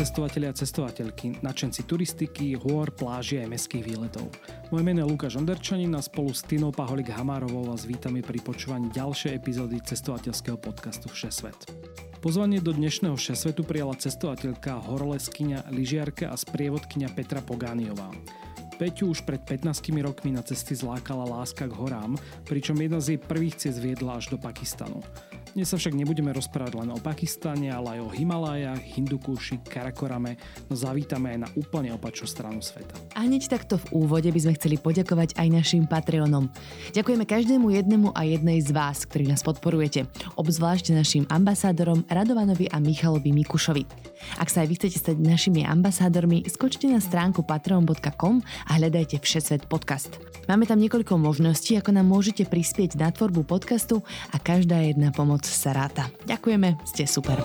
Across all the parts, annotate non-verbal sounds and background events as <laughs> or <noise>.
Cestovatelia a cestovateľky, nadšenci turistiky, hôr, pláži aj mestských výletov. Moje meno je Lukáš Onderčanin a spolu s Tinou Paholik Hamárovou vás vítame pri počúvaní ďalšej epizódy cestovateľského podcastu Všesvet. Pozvanie do dnešného Všesvetu prijala cestovateľka, horoleskyňa, lyžiarka a sprievodkyňa Petra Pogániová. Peťu už pred 15 rokmi na cesty zlákala láska k horám, pričom jedna z jej prvých ciest viedla až do Pakistanu. Dnes sa však nebudeme rozprávať len o Pakistane, ale aj o Himalájach, Hindukuši, Karakorame, no zavítame aj na úplne opačnú stranu sveta. A hneď takto v úvode by sme chceli poďakovať aj našim Patreonom. Ďakujeme každému jednému a jednej z vás, ktorí nás podporujete, obzvlášť našim ambasádorom Radovanovi a Michalovi Mikušovi. Ak sa aj vy chcete stať našimi ambasádormi, skočte na stránku patreon.com a hľadajte Všesvet podcast. Máme tam niekoľko možností, ako nám môžete prispieť na tvorbu podcastu a každá jedna pomoc sa ráta. Ďakujeme, ste super.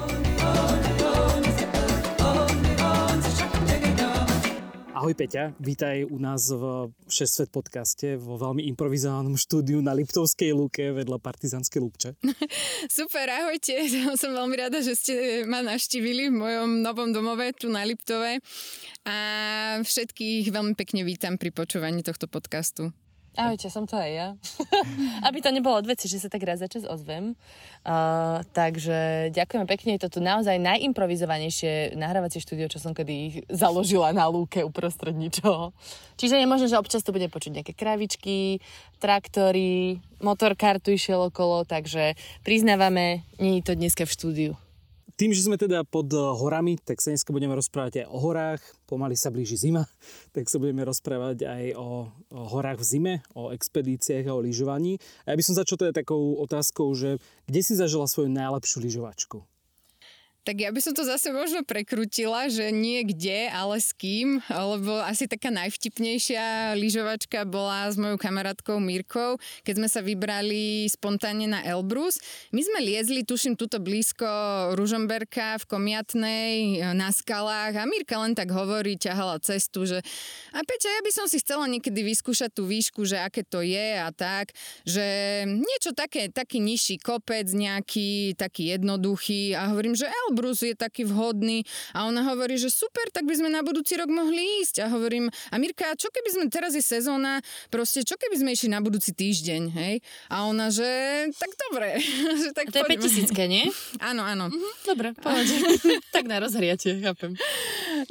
Ahoj Peťa, vítaj u nás v Šesvet podcaste vo veľmi improvizovanom štúdiu na Liptovskej lúke vedľa Partizanskej lúpče. <laughs> Super, ahojte. <laughs> Som veľmi rada, že ste ma naštívili v mojom novom domove tu na Liptove a všetkých veľmi pekne vítam pri počúvaní tohto podcastu. Ahojte, som to aj ja. <laughs> Aby to nebolo od veci, že sa tak raz za čas ozvem. Uh, takže ďakujeme pekne. Je to tu naozaj najimprovizovanejšie nahrávacie štúdio, čo som kedy založila na lúke uprostred ničoho. Čiže je možné, že občas to bude počuť nejaké kravičky, traktory, motorkár tu išiel okolo, takže priznávame, nie je to dneska v štúdiu. Tým, že sme teda pod eh, horami, tak sa dneska budeme rozprávať aj o horách. Pomaly sa blíži zima, <laughs> tak sa budeme rozprávať aj o, horách v zime, o expedíciách a o lyžovaní. A ja by som začal teda takou otázkou, že kde si zažila svoju najlepšiu lyžovačku? Tak ja by som to zase možno prekrutila, že nie kde, ale s kým, lebo asi taká najvtipnejšia lyžovačka bola s mojou kamarátkou Mirkou, keď sme sa vybrali spontánne na Elbrus. My sme liezli, tuším, tuto blízko Ružomberka v Komiatnej, na skalách a Mirka len tak hovorí, ťahala cestu, že a Peťa, ja by som si chcela niekedy vyskúšať tú výšku, že aké to je a tak, že niečo také, taký nižší kopec nejaký, taký jednoduchý a hovorím, že Elbrus Elbrus je taký vhodný a ona hovorí, že super, tak by sme na budúci rok mohli ísť a hovorím, a Mirka, čo keby sme, teraz je sezóna, proste čo keby sme išli na budúci týždeň, hej? A ona, že tak dobre. <laughs> že tak to poďme. je 5000, nie? <laughs> áno, áno. Mhm, dobre, <laughs> poďme. tak na rozhriatie, chápem.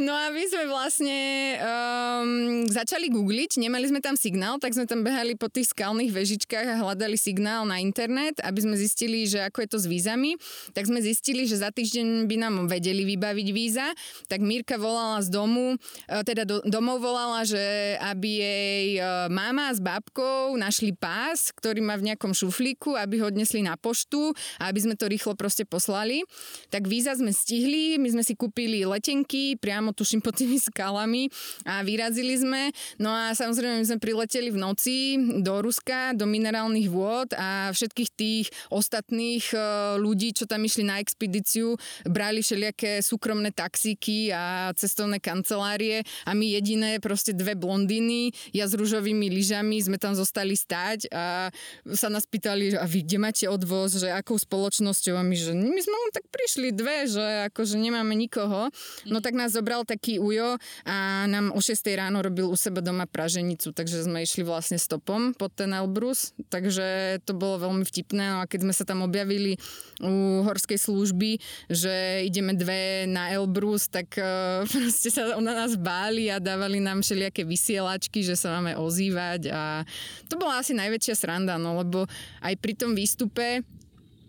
No a my sme vlastne um, začali googliť, nemali sme tam signál, tak sme tam behali po tých skalných vežičkách a hľadali signál na internet, aby sme zistili, že ako je to s vízami. Tak sme zistili, že za týždeň by nám vedeli vybaviť víza, tak Mirka volala z domu, e, teda do, domov volala, že aby jej e, mama s babkou našli pás, ktorý má v nejakom šuflíku, aby ho odnesli na poštu a aby sme to rýchlo proste poslali. Tak víza sme stihli, my sme si kúpili letenky, priamo tuším pod tými skalami a vyrazili sme. No a samozrejme my sme prileteli v noci do Ruska, do minerálnych vôd a všetkých tých ostatných e, ľudí, čo tam išli na expedíciu, brali všelijaké súkromné taxíky a cestovné kancelárie a my jediné proste dve blondiny, ja s rúžovými lyžami sme tam zostali stáť a sa nás pýtali, a vy kde máte odvoz, že akou spoločnosťou a my, že my sme len tak prišli dve, že akože nemáme nikoho. No tak nás zobral taký ujo a nám o 6 ráno robil u seba doma praženicu, takže sme išli vlastne stopom pod ten Elbrus, takže to bolo veľmi vtipné. No a keď sme sa tam objavili u horskej služby, že ideme dve na Elbrus, tak uh, <laughs> proste sa na nás báli a dávali nám všelijaké vysielačky, že sa máme ozývať a to bola asi najväčšia sranda, no lebo aj pri tom výstupe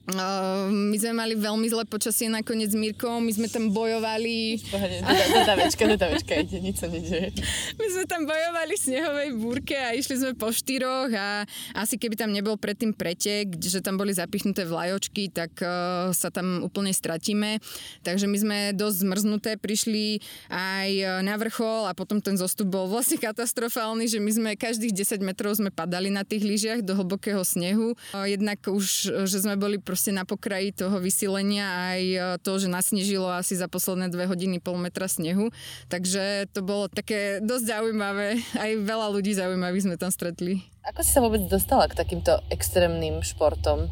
Uh, my sme mali veľmi zlé počasie nakoniec s Mirkou, my sme tam bojovali... Pohode, dodávečka, dodávečka, ide, nič sa nedieje. My sme tam bojovali v snehovej búrke a išli sme po štyroch a asi keby tam nebol predtým pretek, že tam boli zapichnuté vlajočky, tak uh, sa tam úplne stratíme. Takže my sme dosť zmrznuté prišli aj na vrchol a potom ten zostup bol vlastne katastrofálny, že my sme každých 10 metrov sme padali na tých lyžiach do hlbokého snehu. Uh, jednak už, že sme boli pr- proste na pokraji toho vysilenia aj e, to, že nasnežilo asi za posledné dve hodiny pol metra snehu. Takže to bolo také dosť zaujímavé. Aj veľa ľudí zaujímavých sme tam stretli. Ako si sa vôbec dostala k takýmto extrémnym športom?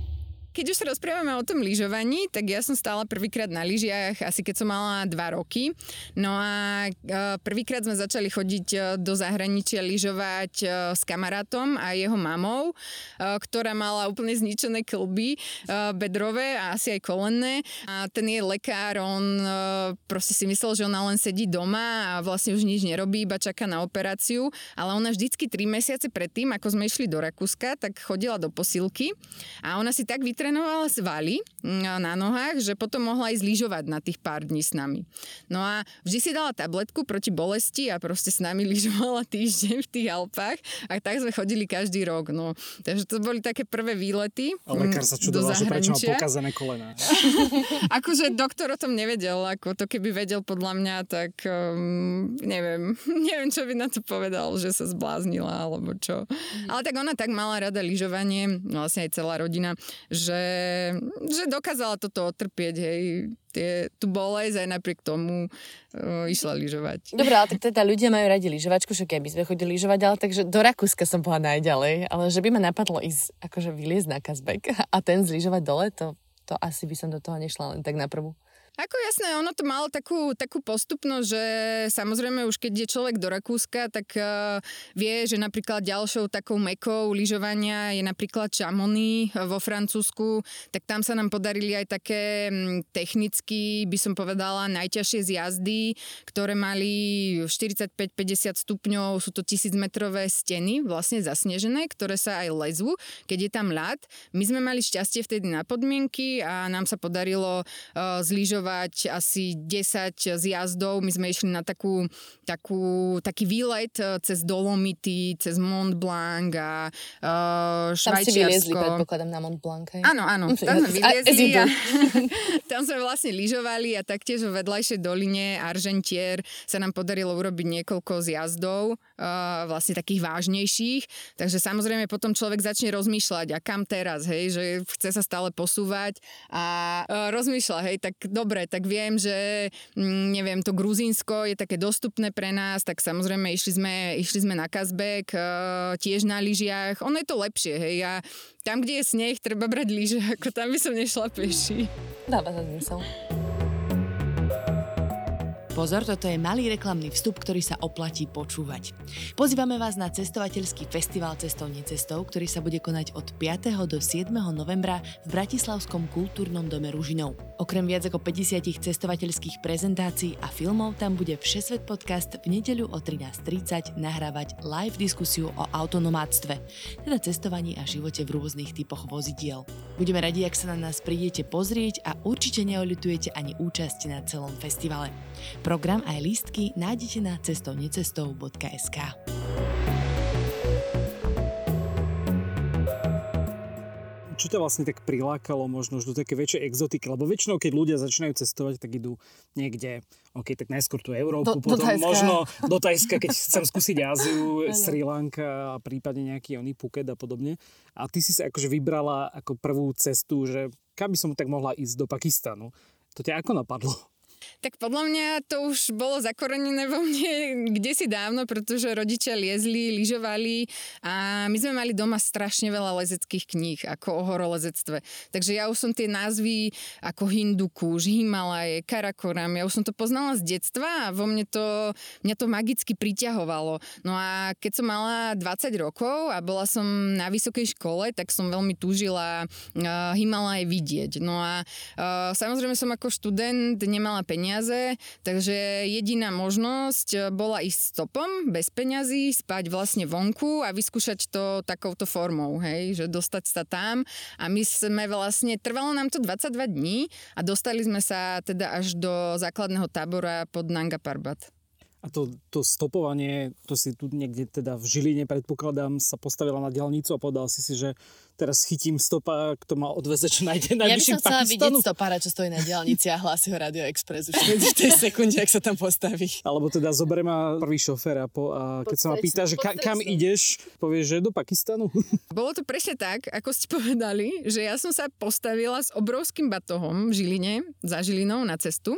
Keď už sa rozprávame o tom lyžovaní, tak ja som stála prvýkrát na lyžiach, asi keď som mala dva roky. No a e, prvýkrát sme začali chodiť e, do zahraničia lyžovať e, s kamarátom a jeho mamou, ktorá mala úplne zničené klby bedrové a asi aj kolenné. A ten jej lekár, on proste si myslel, že ona len sedí doma a vlastne už nič nerobí, iba čaká na operáciu. Ale ona vždycky tri mesiace predtým, ako sme išli do Rakúska, tak chodila do posilky a ona si tak vytr- vytrénovala svaly mm, na nohách, že potom mohla aj zlyžovať na tých pár dní s nami. No a vždy si dala tabletku proti bolesti a proste s nami <laughs> lyžovala týždeň v tých Alpách a tak sme chodili každý rok. No. Takže to boli také prvé výlety A lekár sa mm, čudoval, že prečo má pokazané kolena. <laughs> <laughs> akože doktor o tom nevedel, ako to keby vedel podľa mňa, tak um, neviem, neviem, čo by na to povedal, že sa zbláznila alebo čo. Mhm. Ale tak ona tak mala rada lyžovanie, vlastne aj celá rodina, že že, že dokázala toto otrpieť, hej, tie, tú bolesť aj napriek tomu uh, išla lyžovať. Dobre, ale tak teda ľudia majú radi lyžovačku, však my sme chodili lyžovať, ale takže do Rakúska som bola najďalej, ale že by ma napadlo ísť akože vyliezť na Kazbek a ten zlyžovať dole, to, to asi by som do toho nešla len tak na prvú. Ako jasné, ono to malo takú, takú postupnosť, že samozrejme už keď je človek do Rakúska, tak uh, vie, že napríklad ďalšou takou mekou lyžovania je napríklad Chamonix vo Francúzsku, tak tam sa nám podarili aj také technicky, by som povedala, najťažšie zjazdy, ktoré mali 45-50 stupňov, sú to tisícmetrové steny, vlastne zasnežené, ktoré sa aj lezú, keď je tam ľad. My sme mali šťastie vtedy na podmienky a nám sa podarilo uh, zlyžovať lyžovať asi 10 zjazdov. My sme išli na takú, takú, taký výlet eh, cez Dolomity, cez Mont Blanc a uh, Švajčiarsko. Tam si vyliezli, predpokladám, na Mont Blanc. Hej? Áno, áno, tam sme vyliezli a, <laughs> tam sme vlastne lyžovali a taktiež v vedľajšej doline Argentier sa nám podarilo urobiť niekoľko zjazdov, uh, vlastne takých vážnejších. Takže samozrejme potom človek začne rozmýšľať a kam teraz, hej, že chce sa stále posúvať a uh, rozmýšľa, hej, tak dobre, dobre, tak viem, že mm, neviem, to Gruzínsko je také dostupné pre nás, tak samozrejme išli sme, išli sme na Kazbek, uh, tiež na lyžiach. Ono je to lepšie, hej, a tam, kde je sneh, treba brať lyže, <laughs> ako tam by som nešla peši. Dáva sa zmysel. Pozor, toto je malý reklamný vstup, ktorý sa oplatí počúvať. Pozývame vás na cestovateľský festival cestou, ktorý sa bude konať od 5. do 7. novembra v Bratislavskom kultúrnom dome Ružinov. Okrem viac ako 50 cestovateľských prezentácií a filmov tam bude Všesvet podcast v nedeľu o 13.30 nahrávať live diskusiu o autonomátstve, teda cestovaní a živote v rôznych typoch vozidiel. Budeme radi, ak sa na nás prídete pozrieť a určite neolitujete ani účasť na celom festivale. Program aj lístky nájdete na cestovnecestou.sk. čo ťa vlastne tak prilákalo možno už do také väčšej exotiky? Lebo väčšinou, keď ľudia začínajú cestovať, tak idú niekde, ok, tak najskôr tú Európu, do, potom do možno do Tajska, keď <laughs> chcem skúsiť Áziu, Sri Lanka a prípadne nejaký oný Phuket a podobne. A ty si sa akože vybrala ako prvú cestu, že kam by som tak mohla ísť do Pakistanu. To ťa ako napadlo? Tak podľa mňa to už bolo zakorenené vo mne kde si dávno, pretože rodičia liezli, lyžovali a my sme mali doma strašne veľa lezeckých kníh ako o horolezectve. Takže ja už som tie názvy ako Hindukuš, Himalaje, Karakoram, ja už som to poznala z detstva a vo mne to, mňa to magicky priťahovalo. No a keď som mala 20 rokov a bola som na vysokej škole, tak som veľmi túžila uh, Himalaje vidieť. No a uh, samozrejme som ako študent nemala peniaze peniaze, takže jediná možnosť eh, bola ísť stopom, bez peňazí, spať vlastne vonku a vyskúšať to takouto formou, hej, že dostať sa tam a my sme vlastne, trvalo nám to 22 dní a dostali sme sa teda až do základného tábora pod Nanga Parbat. A to, to stopovanie, to si tu niekde teda v Žiline, predpokladám, sa postavila na diálnicu a povedal si si, že teraz chytím stopa, kto ma odveze čo nájde Ja by som chcela vidieť stopára, čo stojí na diálnici a hlási ho Radio Express už <laughs> v tej sekunde, ak sa tam postaví. Alebo teda zoberie ma prvý šofér a, po, a keď sa ma pýta, že ka, kam ideš, povieš, že do Pakistanu. <laughs> Bolo to presne tak, ako ste povedali, že ja som sa postavila s obrovským batohom v Žiline, za Žilinou na cestu.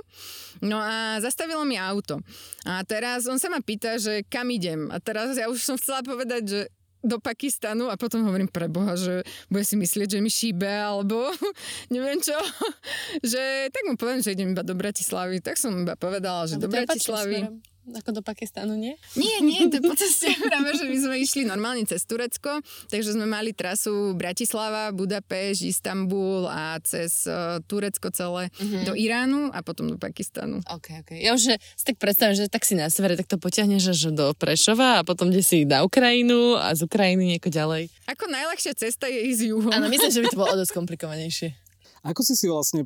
No a zastavilo mi auto. A teraz on sa ma pýta, že kam idem. A teraz ja už som chcela povedať, že do Pakistanu a potom hovorím pre Boha, že bude si myslieť, že mi šíbe alebo <laughs> neviem čo. <laughs> že tak mu poviem, že idem iba do Bratislavy. Tak som iba povedala, že do Bratislavy. Ako do Pakistanu, nie? Nie, nie, to po ceste <laughs> práve, že my sme išli normálne cez Turecko, takže sme mali trasu Bratislava, Budapešť, Istanbul a cez uh, Turecko celé mm-hmm. do Iránu a potom do Pakistanu. Ok, ok. Ja už si tak predstavím, že tak si na severe, tak to potiahneš až do Prešova a potom kde si na Ukrajinu a z Ukrajiny nieko ďalej. Ako najľahšia cesta je ísť juhom. Áno, myslím, že by to bolo dosť <laughs> komplikovanejšie. Ako si si vlastne,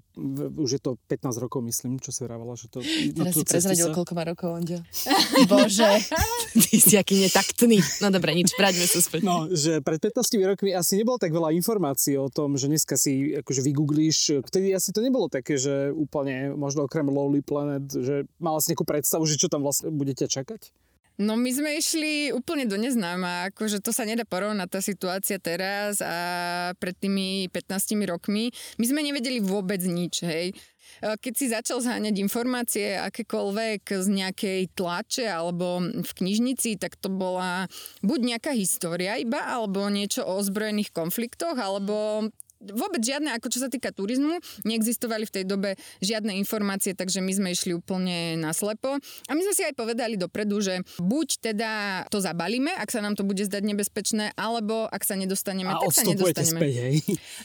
už je to 15 rokov, myslím, čo si vravala, že to... Teraz si prezradil, sa... koľko má rokov, Ondio. <laughs> Bože, <laughs> ty si aký netaktný. No dobre, nič, vráťme sa späť. No, že pred 15 rokmi asi nebolo tak veľa informácií o tom, že dneska si akože vygooglíš. Vtedy asi to nebolo také, že úplne, možno okrem Lonely Planet, že mala si nejakú predstavu, že čo tam vlastne budete čakať? No my sme išli úplne do neznáma, akože to sa nedá porovnať tá situácia teraz a pred tými 15 rokmi. My sme nevedeli vôbec nič, hej. Keď si začal zháňať informácie akékoľvek z nejakej tlače alebo v knižnici, tak to bola buď nejaká história iba, alebo niečo o ozbrojených konfliktoch, alebo vôbec žiadne, ako čo sa týka turizmu, neexistovali v tej dobe žiadne informácie, takže my sme išli úplne naslepo. A my sme si aj povedali dopredu, že buď teda to zabalíme, ak sa nám to bude zdať nebezpečné, alebo ak sa nedostaneme, a tak sa nedostaneme. Späť, hej.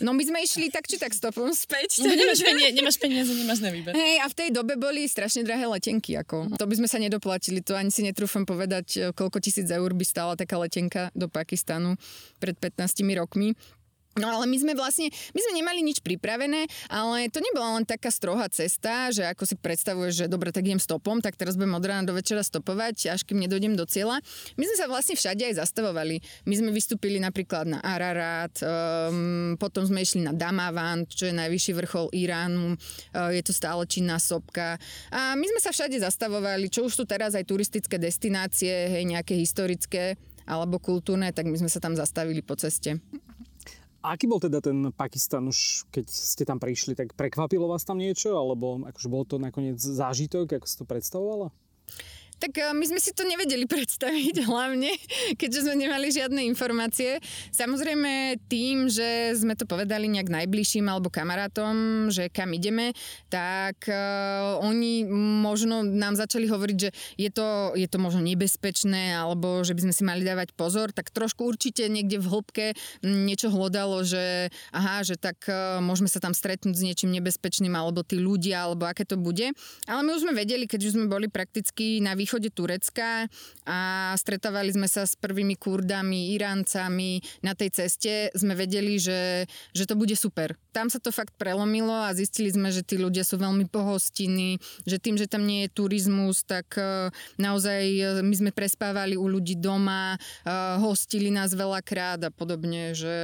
No my sme išli tak či tak stopom späť. No, nemáš, penie, nemáš peniaze, nemáš na výber. Hej, a v tej dobe boli strašne drahé letenky. Ako. To by sme sa nedoplatili, to ani si netrúfam povedať, koľko tisíc eur by stála taká letenka do Pakistanu pred 15 rokmi. No ale my sme vlastne, my sme nemali nič pripravené, ale to nebola len taká strohá cesta, že ako si predstavuješ, že dobre, tak idem stopom, tak teraz budem od rána do večera stopovať, až kým nedojdem do cieľa. My sme sa vlastne všade aj zastavovali. My sme vystúpili napríklad na Ararat, um, potom sme išli na Damavan, čo je najvyšší vrchol Iránu, uh, je to stále činná sopka. A my sme sa všade zastavovali, čo už sú teraz aj turistické destinácie, hej, nejaké historické alebo kultúrne, tak my sme sa tam zastavili po ceste. Aký bol teda ten Pakistan už, keď ste tam prišli, tak prekvapilo vás tam niečo, alebo akože bol to nakoniec zážitok, ako si to predstavovala? Tak eh, my sme si to nevedeli <laughs> predstaviť hlavne, keďže sme nemali žiadne informácie. Samozrejme tým, že sme to povedali nejak najbližším alebo kamarátom, že kam ideme, tak uh, oni možno nám začali hovoriť, že je to, je to možno nebezpečné alebo že by sme si mali dávať pozor, tak trošku určite niekde v hĺbke niečo hľadalo, že aha, že tak uh, môžeme sa tam stretnúť s niečím nebezpečným alebo tí ľudia, alebo aké to bude. Ale my už sme vedeli, keď už sme boli prakticky na východe Turecka a stretávali sme sa s prvými Kurdami, Iráncami na tej ceste, sme vedeli, že, že to bude super. Tam sa to fakt prelomilo a zistili sme, že tí ľudia sú veľmi pohostinní, že tým, že tam nie je turizmus, tak e, naozaj e, my sme prespávali u ľudí doma, e, hostili nás veľakrát a podobne, že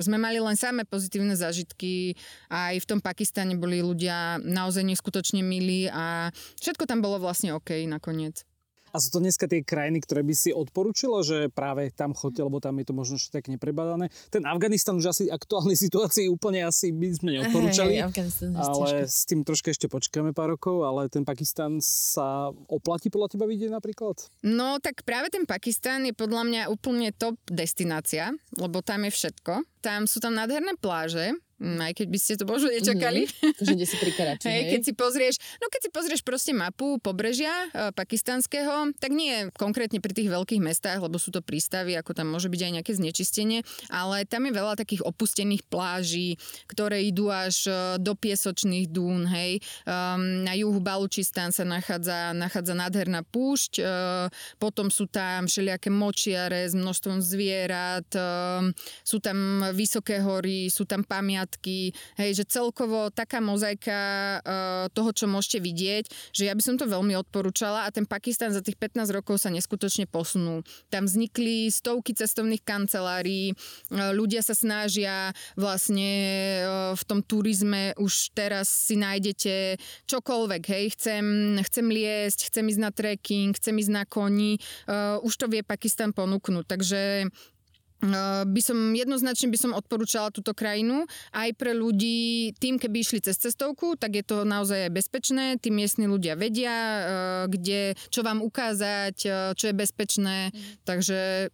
sme mali len samé pozitívne zážitky. Aj v tom Pakistane boli ľudia naozaj neskutočne milí a všetko tam bolo vlastne OK nakoniec. A sú to dneska tie krajiny, ktoré by si odporúčilo, že práve tam chodte, lebo tam je to možno ešte tak neprebadané. Ten Afganistan už asi aktuálnej <laughs> situácii úplne asi by sme neodporúčali. Hey, ale s tým troška ešte počkáme pár rokov, ale ten Pakistan sa oplatí podľa teba vidieť napríklad? No tak práve ten Pakistan je podľa mňa úplne top destinácia, lebo tam je všetko. Tam sú tam nádherné pláže, aj keď by ste to možno nečakali. Mm-hmm. Že si pri Karači, hej, keď si pozrieš, no keď si pozrieš proste mapu pobrežia e, pakistanského, tak nie konkrétne pri tých veľkých mestách, lebo sú to prístavy, ako tam môže byť aj nejaké znečistenie, ale tam je veľa takých opustených pláží, ktoré idú až e, do piesočných dún, hej. Um, na juhu Balučistán sa nachádza, nachádza nádherná púšť, uh, potom sú tam všelijaké močiare s množstvom zvierat, um, sú tam vysoké hory, sú tam pamiatky látky, hej, že celkovo taká mozaika uh, toho, čo môžete vidieť, že ja by som to veľmi odporúčala a ten Pakistan za tých 15 rokov sa neskutočne posunul. Tam vznikli stovky cestovných kancelárií, uh, ľudia sa snažia vlastne uh, v tom turizme už teraz si nájdete čokoľvek, hej, chcem, chcem liesť, chcem ísť na trekking, chcem ísť na koni, uh, už to vie Pakistan ponúknuť, takže by som jednoznačne by som odporúčala túto krajinu. Aj pre ľudí, tým keby išli cez cestovku, tak je to naozaj bezpečné, tí miestni ľudia vedia, kde, čo vám ukázať, čo je bezpečné, mm. takže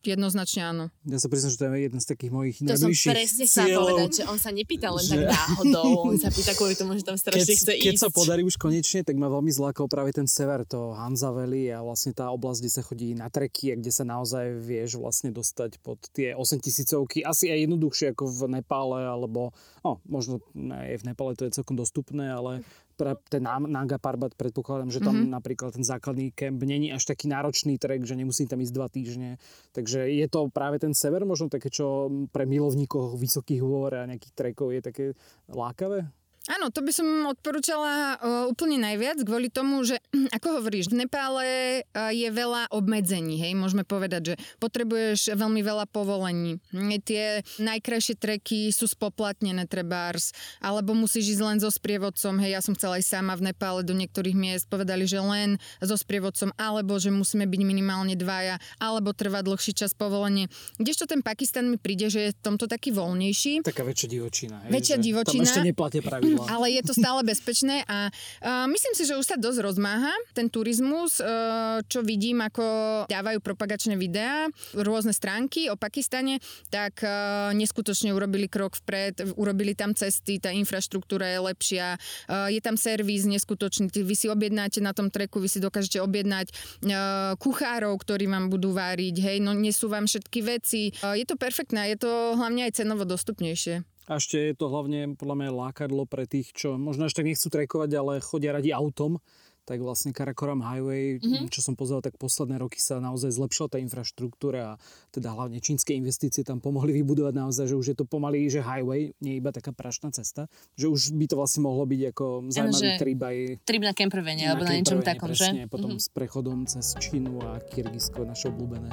Jednoznačne áno. Ja sa priznám, že to je jeden z takých mojich to najbližších To som presne sa povedať, že on sa nepýta len že... tak náhodou, on sa pýta kvôli tomu, že tam strašne keď, chce keď ísť. sa podarí už konečne, tak ma veľmi zlákal práve ten sever, to Hanza Valley a vlastne tá oblasť, kde sa chodí na treky a kde sa naozaj vieš vlastne dostať pod tie 8 tisícovky. Asi aj jednoduchšie ako v Nepále, alebo no, možno aj v Nepále to je celkom dostupné, ale pre ten Nanga Parbat predpokladám, že tam mm-hmm. napríklad ten základný kemp není až taký náročný trek, že nemusím tam ísť dva týždne. Takže je to práve ten sever možno také, čo pre milovníkov vysokých hôr a nejakých trekov je také lákavé? Áno, to by som odporúčala uh, úplne najviac kvôli tomu, že <clears throat> ako hovoríš, v Nepále uh, je veľa obmedzení, hej, môžeme povedať, že potrebuješ veľmi veľa povolení. Tie najkrajšie treky sú spoplatnené trebárs, alebo musíš ísť len so sprievodcom, hej, ja som chcela aj sama v Nepále do niektorých miest, povedali, že len so sprievodcom, alebo že musíme byť minimálne dvaja, alebo trvá dlhší čas povolenie. Kdežto ten Pakistan mi príde, že je v tomto taký voľnejší. Taká väčšia divočina. Hej, väčšia divočina. Tam ešte neplatia pravidla pravidla. <laughs> Ale je to stále bezpečné a uh, myslím si, že už sa dosť rozmáha ten turizmus, uh, čo vidím, ako dávajú propagačné videá, rôzne stránky o Pakistane, tak uh, neskutočne urobili krok vpred, urobili tam cesty, tá infraštruktúra je lepšia, uh, je tam servis neskutočný, vy si objednáte na tom treku, vy si dokážete objednať uh, kuchárov, ktorí vám budú váriť, hej, no nesú vám všetky veci. Uh, je to perfektné, je to hlavne aj cenovo dostupnejšie. A ešte je to hlavne podľa mňa lákadlo pre tých, čo možno tak nechcú trekovať, ale chodia radi autom tak vlastne Karakoram Highway, mm-hmm. čo som pozeral, tak posledné roky sa naozaj zlepšila tá infraštruktúra a teda hlavne čínske investície tam pomohli vybudovať naozaj, že už je to pomaly, že highway, nie iba taká prašná cesta, že už by to vlastne mohlo byť ako zaujímavý trip aj... Trip na kempervene, alebo na niečom takom, presne, že? potom mm-hmm. s prechodom cez Čínu a Kyrgyzsko, naše obľúbené.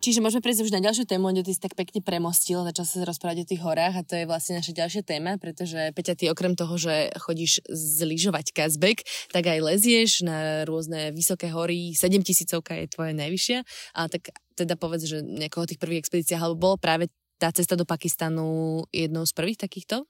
Čiže môžeme prejsť už na ďalšiu tému, kde ty si tak pekne premostil, začal sa rozprávať o tých horách a to je vlastne naša ďalšia téma, pretože Peťa, ty okrem toho, že chodíš zlyžovať Kazbek, tak aj lezieš na rôzne vysoké hory, 7000 je tvoja najvyššia, a tak teda povedz, že nejakého tých prvých expedíciách, alebo bolo práve tá cesta do Pakistanu jednou z prvých takýchto?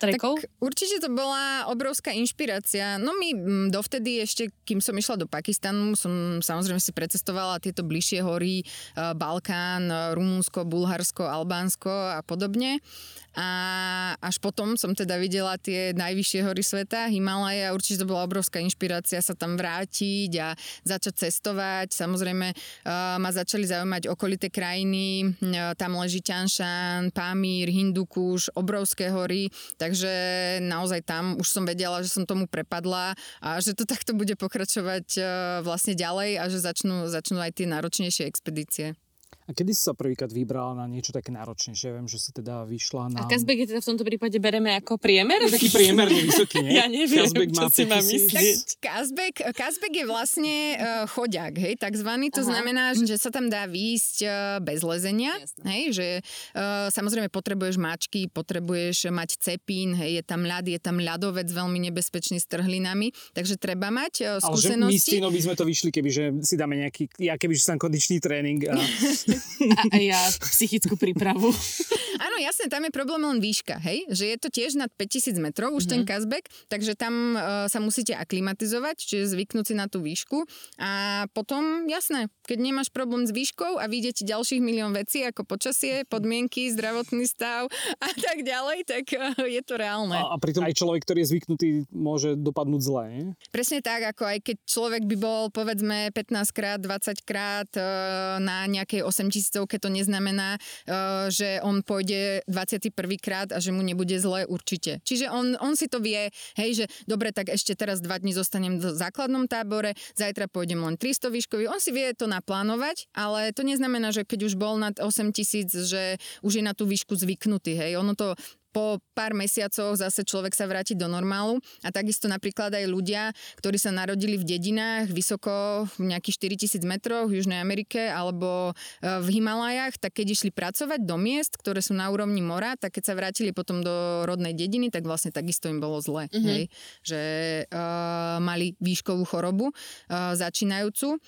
Trekov? Tak určite to bola obrovská inšpirácia. No my mm, dovtedy ešte, kým som išla do Pakistanu, som samozrejme si precestovala tieto bližšie hory, Balkán, Rumunsko, Bulharsko, Albánsko a podobne. A až potom som teda videla tie najvyššie hory sveta, Himalaja. Určite to bola obrovská inšpirácia sa tam vrátiť a začať cestovať. Samozrejme uh, ma začali zaujímať okolité krajiny. Uh, tam leží Tianshan, Pamír, Hindukuš, obrovské hory. Takže naozaj tam už som vedela, že som tomu prepadla a že to <laughs> takto bude pokračovať uh, vlastne ďalej a že začnú, začnú aj tie náročnejšie expedície. A kedy si sa prvýkrát vybrala na niečo také náročnejšie? Ja viem, že si teda vyšla na... A Kazbek je teda v tomto prípade bereme ako priemer? Je taký priemer vysoký, nie? <laughs> Ja neviem, Kazbek čo si mám myslieť. Kazbek, Kazbek je vlastne uh, chodiak, hej, takzvaný. To Aha. znamená, že sa tam dá výjsť uh, bez lezenia. Jasne. Hej, že uh, samozrejme potrebuješ mačky, potrebuješ mať cepín, hej, je tam ľad, je tam ľadovec veľmi nebezpečný s trhlinami, takže treba mať uh, skúsenosti. Ale že my by sme to vyšli, kebyže si dáme nejaký, ja kebyže som kondičný tréning a <laughs> a, a ja psychickú prípravu. <laughs> Áno, jasne, tam je problém len výška, hej? Že je to tiež nad 5000 metrov, už mm-hmm. ten Kazbek, takže tam uh, sa musíte aklimatizovať, čiže zvyknúť si na tú výšku a potom, jasné, keď nemáš problém s výškou a vidíte ďalších milión vecí ako počasie, podmienky, zdravotný stav <laughs> a tak ďalej, tak uh, je to reálne. A, a pritom aj človek, ktorý je zvyknutý, môže dopadnúť zle, nie? Presne tak, ako aj keď človek by bol povedzme 15 krát, 20 krát uh, na nejakej 8000 to neznamená, uh, že on pôjde 21. krát a že mu nebude zle určite. Čiže on, on si to vie, hej, že dobre, tak ešte teraz dva dní zostanem v základnom tábore, zajtra pôjdem len 300 výškový. On si vie to naplánovať, ale to neznamená, že keď už bol nad 8000, že už je na tú výšku zvyknutý, hej. Ono to po pár mesiacoch zase človek sa vráti do normálu a takisto napríklad aj ľudia, ktorí sa narodili v dedinách vysoko v nejakých 4000 metroch v Južnej Amerike alebo e, v Himalajách, tak keď išli pracovať do miest, ktoré sú na úrovni mora, tak keď sa vrátili potom do rodnej dediny, tak vlastne takisto im bolo zle, mm-hmm. hej? že uh, mali výškovú chorobu uh, začínajúcu.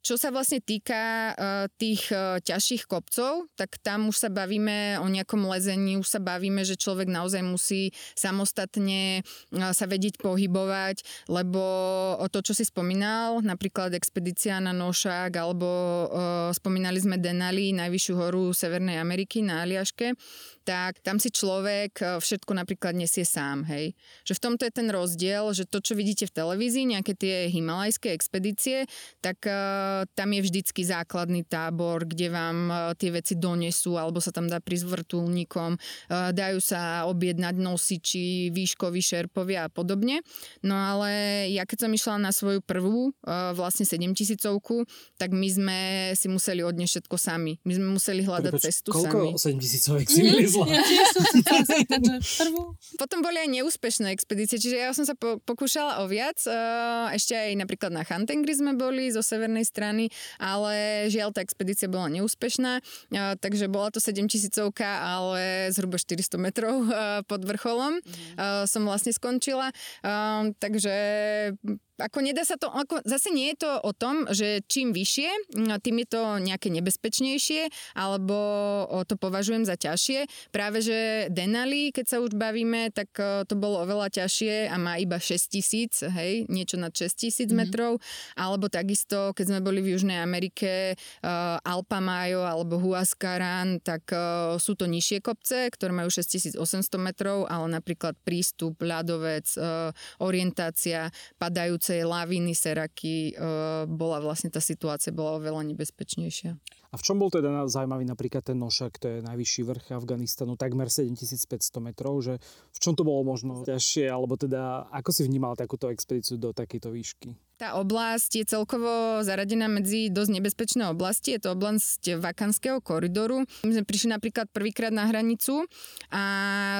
Čo sa vlastne týka uh, tých uh, ťažších kopcov, tak tam už sa bavíme o nejakom lezení, už sa bavíme, že človek naozaj musí samostatne uh, sa vedieť pohybovať, lebo to, čo si spomínal, napríklad expedícia na Nošák, alebo spomínali sme Denali, najvyššiu horu Severnej Ameriky na Aliaške, tak tam si človek všetko napríklad nesie sám, hej. Že v tomto je ten rozdiel, že to, čo vidíte v televízii, nejaké tie himalajské expedície, tak tam je vždycky základný tábor, kde vám e, tie veci donesú, alebo sa tam dá prísť vrtulníkom, e, dajú sa objednať nosiči, výškoví šerpovia a podobne. No ale ja keď som išla na svoju prvú, e, vlastne 7000 tak my sme si museli odniesť všetko sami. My sme museli hľadať Prepač, cestu koľko sami. 7000 si vylezla? Potom boli aj neúspešné expedície, čiže ja som sa po, pokúšala o viac. Ešte aj napríklad na Chantengri sme boli zo severnej strany strany, ale žiaľ tá expedícia bola neúspešná, takže bola to 7000 ale zhruba 400 metrov pod vrcholom mm. som vlastne skončila. Takže ako nedá sa to, ako, zase nie je to o tom, že čím vyššie, tým je to nejaké nebezpečnejšie, alebo to považujem za ťažšie. Práve, že Denali, keď sa už bavíme, tak to bolo oveľa ťažšie a má iba 6 tisíc, hej, niečo nad 6 tisíc mm-hmm. metrov, alebo takisto, keď sme boli v Južnej Amerike, uh, Alpa Mayo alebo Huascaran, tak uh, sú to nižšie kopce, ktoré majú 6800 metrov, ale napríklad prístup, ľadovec, uh, orientácia, padajúce viacej laviny, seraky, uh, bola vlastne tá situácia bola oveľa nebezpečnejšia. A v čom bol teda zaujímavý napríklad ten Nošak, to je najvyšší vrch Afganistanu, takmer 7500 metrov, že v čom to bolo možno ťažšie, alebo teda ako si vnímal takúto expedíciu do takejto výšky? Tá oblasť je celkovo zaradená medzi dosť nebezpečné oblasti. Je to oblasť Vakanského koridoru. My sme prišli napríklad prvýkrát na hranicu a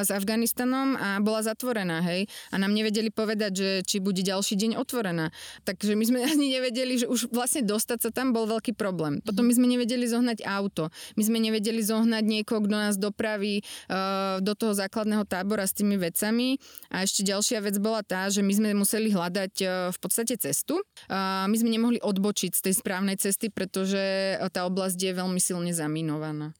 s Afganistanom a bola zatvorená, hej. A nám nevedeli povedať, že či bude ďalší deň otvorená. Takže my sme <laughs> ani nevedeli, že už vlastne dostať sa tam bol veľký problém. Potom my sme nevedeli zohnať auto. My sme nevedeli zohnať niekoho, kto nás dopraví uh, do toho základného tábora s tými vecami. A ešte ďalšia vec bola tá, že my sme museli hľadať uh, v podstate cestu cestu. My sme nemohli odbočiť z tej správnej cesty, pretože tá oblasť je veľmi silne zaminovaná.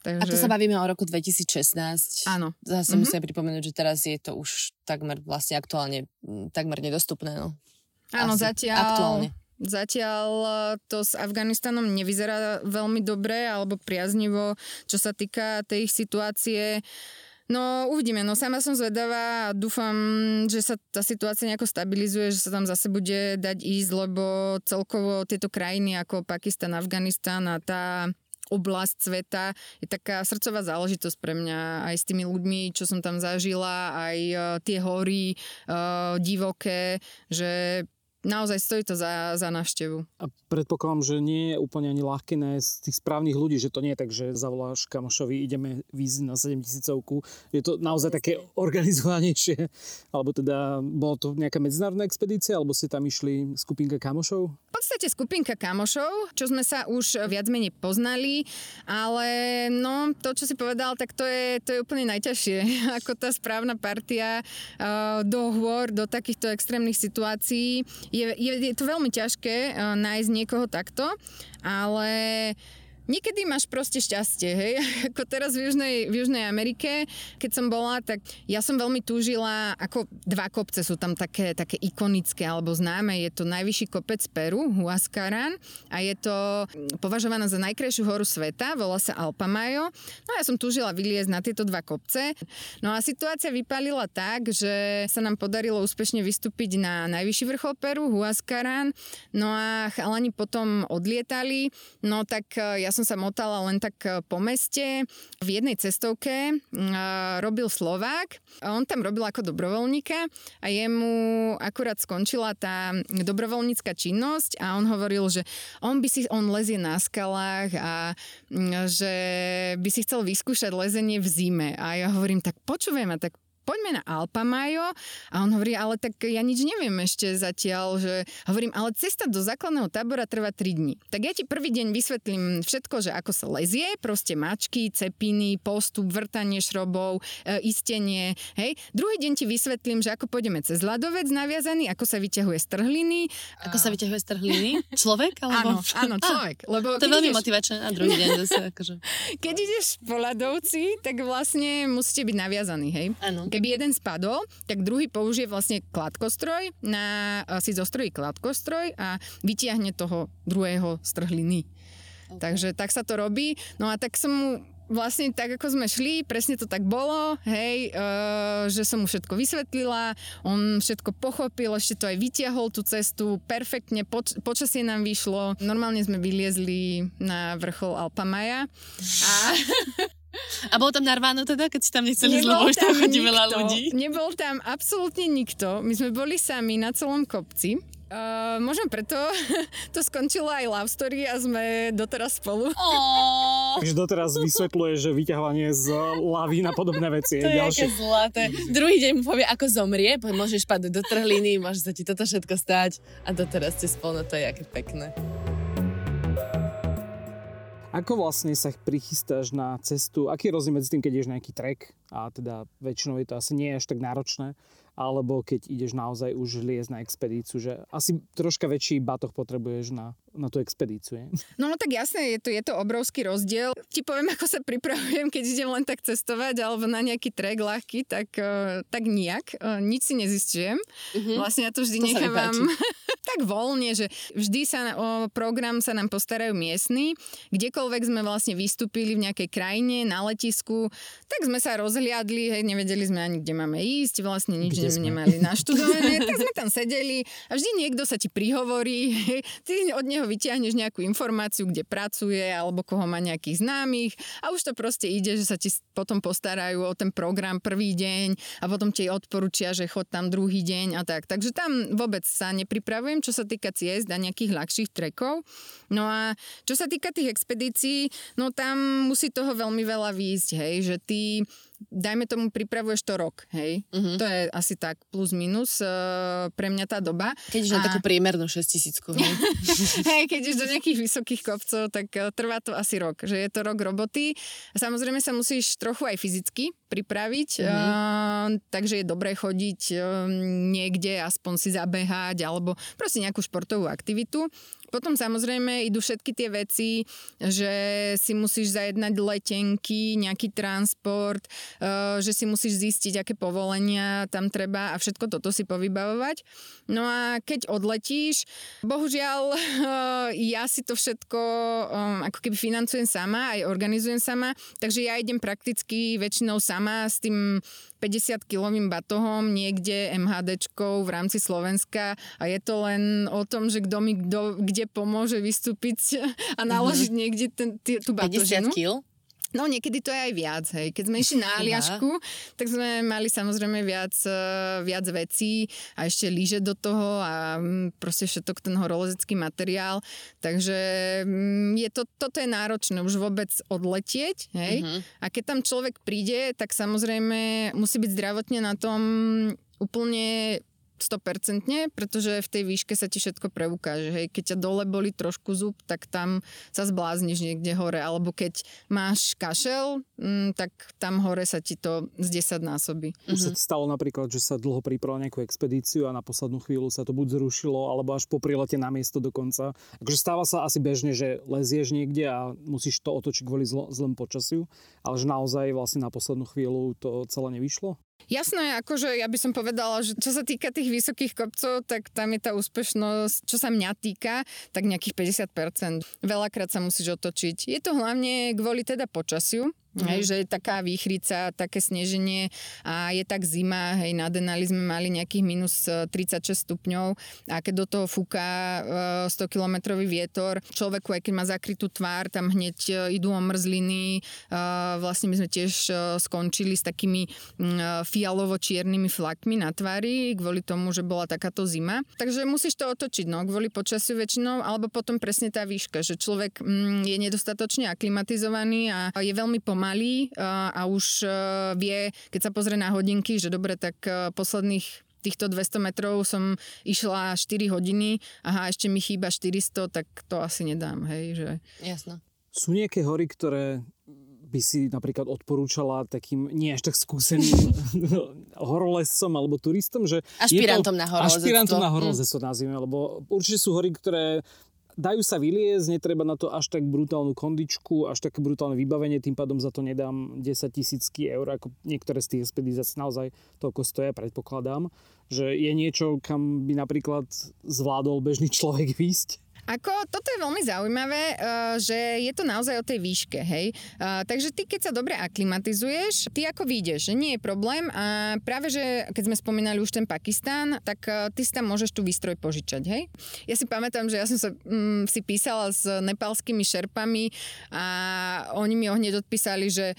Takže... A to sa bavíme o roku 2016. Áno. Zase mm-hmm. musím pripomenúť, že teraz je to už takmer vlastne aktuálne takmer nedostupné. No. Áno, Asi zatiaľ. Aktuálne. Zatiaľ to s Afganistanom nevyzerá veľmi dobre alebo priaznivo, čo sa týka tej ich situácie. Uh, No uvidíme, no sama som zvedavá a dúfam, že sa tá situácia nejako stabilizuje, že sa tam zase bude dať ísť, lebo celkovo tieto krajiny ako Pakistan, Afganistan a tá oblasť sveta je taká srdcová záležitosť pre mňa. Aj s tými ľuďmi, čo som tam zažila, aj uh, tie hory uh, divoké, že naozaj stojí to za, za návštevu. A predpokladám, že nie je úplne ani ľahké nájsť tých správnych ľudí, že to nie je tak, že zavoláš kamošovi, ideme víziť na 7000 Je to naozaj také organizovanejšie? Alebo teda, bolo to nejaká medzinárodná expedícia, alebo ste tam išli skupinka kamošov? V podstate skupinka kamošov, čo sme sa už viac menej poznali, ale no, to, čo si povedal, tak to je, to je úplne najťažšie. <laughs> Ako tá správna partia uh, do hôr, do takýchto extrémnych situácií je, je, je to veľmi ťažké uh, nájsť niekoho takto, ale Niekedy máš proste šťastie, hej. <laughs> Ako teraz v Južnej, v Južnej Amerike, keď som bola, tak ja som veľmi túžila, ako dva kopce sú tam také, také ikonické alebo známe. Je to najvyšší kopec Peru, Huascaran a je to považovaná za najkrajšiu horu sveta, volá sa Alpamayo. No ja som túžila vyliezť na tieto dva kopce. No a situácia vypalila tak, že sa nám podarilo úspešne vystúpiť na najvyšší vrchol Peru, Huascaran. No a chalani potom odlietali, no tak ja som som sa motala len tak e, po meste. V jednej cestovke robil Slovák. On tam robil ako dobrovoľníka a jemu akurát skončila tá dobrovoľnícka činnosť a on hovoril, že on by si, on lezie na skalách a že by si chcel vyskúšať lezenie v zime. A ja hovorím, tak počujem, tak poďme na Alpa Majo. A on hovorí, ale tak ja nič neviem ešte zatiaľ, že hovorím, ale cesta do základného tábora trvá 3 dní. Tak ja ti prvý deň vysvetlím všetko, že ako sa lezie, proste mačky, cepiny, postup, vrtanie šrobov, e, istenie, hej. Druhý deň ti vysvetlím, že ako pôjdeme cez ľadovec naviazaný, ako sa vyťahuje z trhliny. Ako sa vyťahuje z trhliny? Človek? Alebo... Áno, áno, <laughs> človek. Lebo to je veľmi ideš... motivačné na druhý deň zase. Akože. <laughs> Keď ideš po ľadovci, tak vlastne musíte byť naviazaní, hej. Áno keby jeden spadol, tak druhý použije vlastne kladkostroj, na, si zostrojí kladkostroj a vytiahne toho druhého z trhliny. Okay. Takže tak sa to robí. No a tak som mu vlastne tak, ako sme šli, presne to tak bolo, hej, e, že som mu všetko vysvetlila, on všetko pochopil, ešte to aj vytiahol tú cestu, perfektne, poč- počasie nám vyšlo, normálne sme vyliezli na vrchol Alpamaja a <laughs> A bolo tam narváno teda, keď si tam nechceli ísť, lebo už tam chodí veľa ľudí? Nebol tam absolútne nikto. My sme boli sami na celom kopci. Uh, možno preto <laughs> to skončilo aj love story a sme doteraz spolu. <laughs> Takže doteraz vysvetľuje, že vyťahovanie z lavín a podobné veci je, to je ďalšie. zlaté. Druhý deň mu povie, ako zomrie, môžeš padnúť do trhliny, môže sa ti toto všetko stať a doteraz ste spolu, no to je aké pekné. Ako vlastne sa prichystáš na cestu? Aký je rozdiel medzi tým, keď ideš nejaký trek a teda väčšinou je to asi nie až tak náročné, alebo keď ideš naozaj už liesť na expedíciu, že asi troška väčší batoh potrebuješ na na tú expedíciu. No, <laughs> no tak jasné, je to, je to obrovský rozdiel. Ti poviem, ako sa pripravujem, keď idem len tak cestovať alebo na nejaký trek ľahký, tak, uh, tak nijak. Uh, nič si nezistujem. Uh-huh. Vlastne ja to vždy to nechávam <laughs> tak voľne, že vždy sa o program sa nám postarajú miestni. Kdekoľvek sme vlastne vystúpili v nejakej krajine, na letisku, tak sme sa rozhliadli, hej, nevedeli sme ani, kde máme ísť, vlastne nič kde sme? nemali naštudované, tak sme tam sedeli a vždy niekto sa ti prihovorí, hej, ty od neho neho vyťahneš nejakú informáciu, kde pracuje alebo koho má nejakých známych a už to proste ide, že sa ti potom postarajú o ten program prvý deň a potom ti odporúčia, že chod tam druhý deň a tak. Takže tam vôbec sa nepripravujem, čo sa týka ciest a nejakých ľahších trekov. No a čo sa týka tých expedícií, no tam musí toho veľmi veľa výjsť, hej, že ty dajme tomu, pripravuješ to rok, hej? Uh-huh. To je asi tak plus minus uh, pre mňa tá doba. Keď už a... na takú priemernú 6 tisícku, hej? <laughs> hej, keď už do nejakých vysokých kopcov, tak uh, trvá to asi rok, že je to rok roboty. Samozrejme sa musíš trochu aj fyzicky pripraviť, uh-huh. uh, takže je dobré chodiť uh, niekde, aspoň si zabehať, alebo proste nejakú športovú aktivitu. Potom samozrejme idú všetky tie veci, že si musíš zajednať letenky, nejaký transport, že si musíš zistiť, aké povolenia tam treba a všetko toto si povybavovať. No a keď odletíš, bohužiaľ eh, ja si to všetko eh, ako keby financujem sama, aj organizujem sama, takže ja idem prakticky väčšinou sama s tým 50-kilovým batohom niekde MHDčkou v rámci Slovenska a je to len o tom, že kto mi kdo, kde pomôže vystúpiť a naložiť mm-hmm. niekde ten, t- tú batožinu. 50 kg? No niekedy to je aj viac, hej. Keď sme išli na <laughs> Aliašku, tak sme mali samozrejme viac, eh, viac vecí a ešte líže do toho a mm, proste všetok ten horolezecký materiál. Takže mm, je to, toto je náročné už vôbec odletieť, hej. Uh-huh. A keď tam človek príde, tak samozrejme musí byť zdravotne na tom úplne 100%, pretože v tej výške sa ti všetko preukáže. Hej. Keď ťa dole boli trošku zub, tak tam sa zblázniš niekde hore. Alebo keď máš kašel, m, mm, tak tam hore sa ti to z 10 násobí. Už sa mhm. ti stalo napríklad, že sa dlho pripravil nejakú expedíciu a na poslednú chvíľu sa to buď zrušilo, alebo až po prilete na miesto dokonca. Akože stáva sa asi bežne, že lezieš niekde a musíš to otočiť kvôli zl- zlom počasiu, ale že naozaj vlastne na poslednú chvíľu to celé nevyšlo? Jasné, akože ja by som povedala, že čo sa týka tých vysokých kopcov, tak tam je tá úspešnosť, čo sa mňa týka, tak nejakých 50%. Veľakrát sa musíš otočiť. Je to hlavne kvôli teda počasiu, Mm. Hej, že je taká výchrica, také sneženie a je tak zima, hej, na Denali sme mali nejakých minus 36 e, stupňov a keď do toho fúka 100 e, kilometrový vietor, človeku, aj keď má zakrytú tvár, tam hneď e, idú omrzliny, vlastne my sme tiež skončili s takými fialovo-čiernymi flakmi na tvári, kvôli tomu, že bola takáto zima. Takže musíš to otočiť, no, kvôli počasiu väčšinou, alebo potom presne tá výška, že človek je nedostatočne aklimatizovaný a je veľmi pomalý pomalý a už e, vie, keď sa pozrie na hodinky, že dobre, tak e, posledných týchto 200 metrov som išla 4 hodiny, aha, ešte mi chýba 400, tak to asi nedám, hej, že... Jasno. Sú nejaké hory, ktoré by si napríklad odporúčala takým nie až tak skúseným <laughs> horolescom alebo turistom, že... Ašpirantom na horolezectvo. Ašpirantom na horolezectvo mm. nazvime, lebo určite sú hory, ktoré dajú sa vyliezť, netreba na to až tak brutálnu kondičku, až také brutálne vybavenie, tým pádom za to nedám 10 tisícky eur, ako niektoré z tých expedícií naozaj toľko stoja, predpokladám, že je niečo, kam by napríklad zvládol bežný <laughs> človek výjsť. Ako, toto je veľmi zaujímavé, uh, že je to naozaj o tej výške, hej. Uh, takže ty, keď sa dobre aklimatizuješ, ty ako vyjdeš, že nie je problém a práve, že keď sme spomínali už ten Pakistán, tak uh, ty si tam môžeš tu výstroj požičať, hej. Ja si pamätám, že ja som sa um, si písala s nepalskými šerpami a oni mi hneď odpísali, že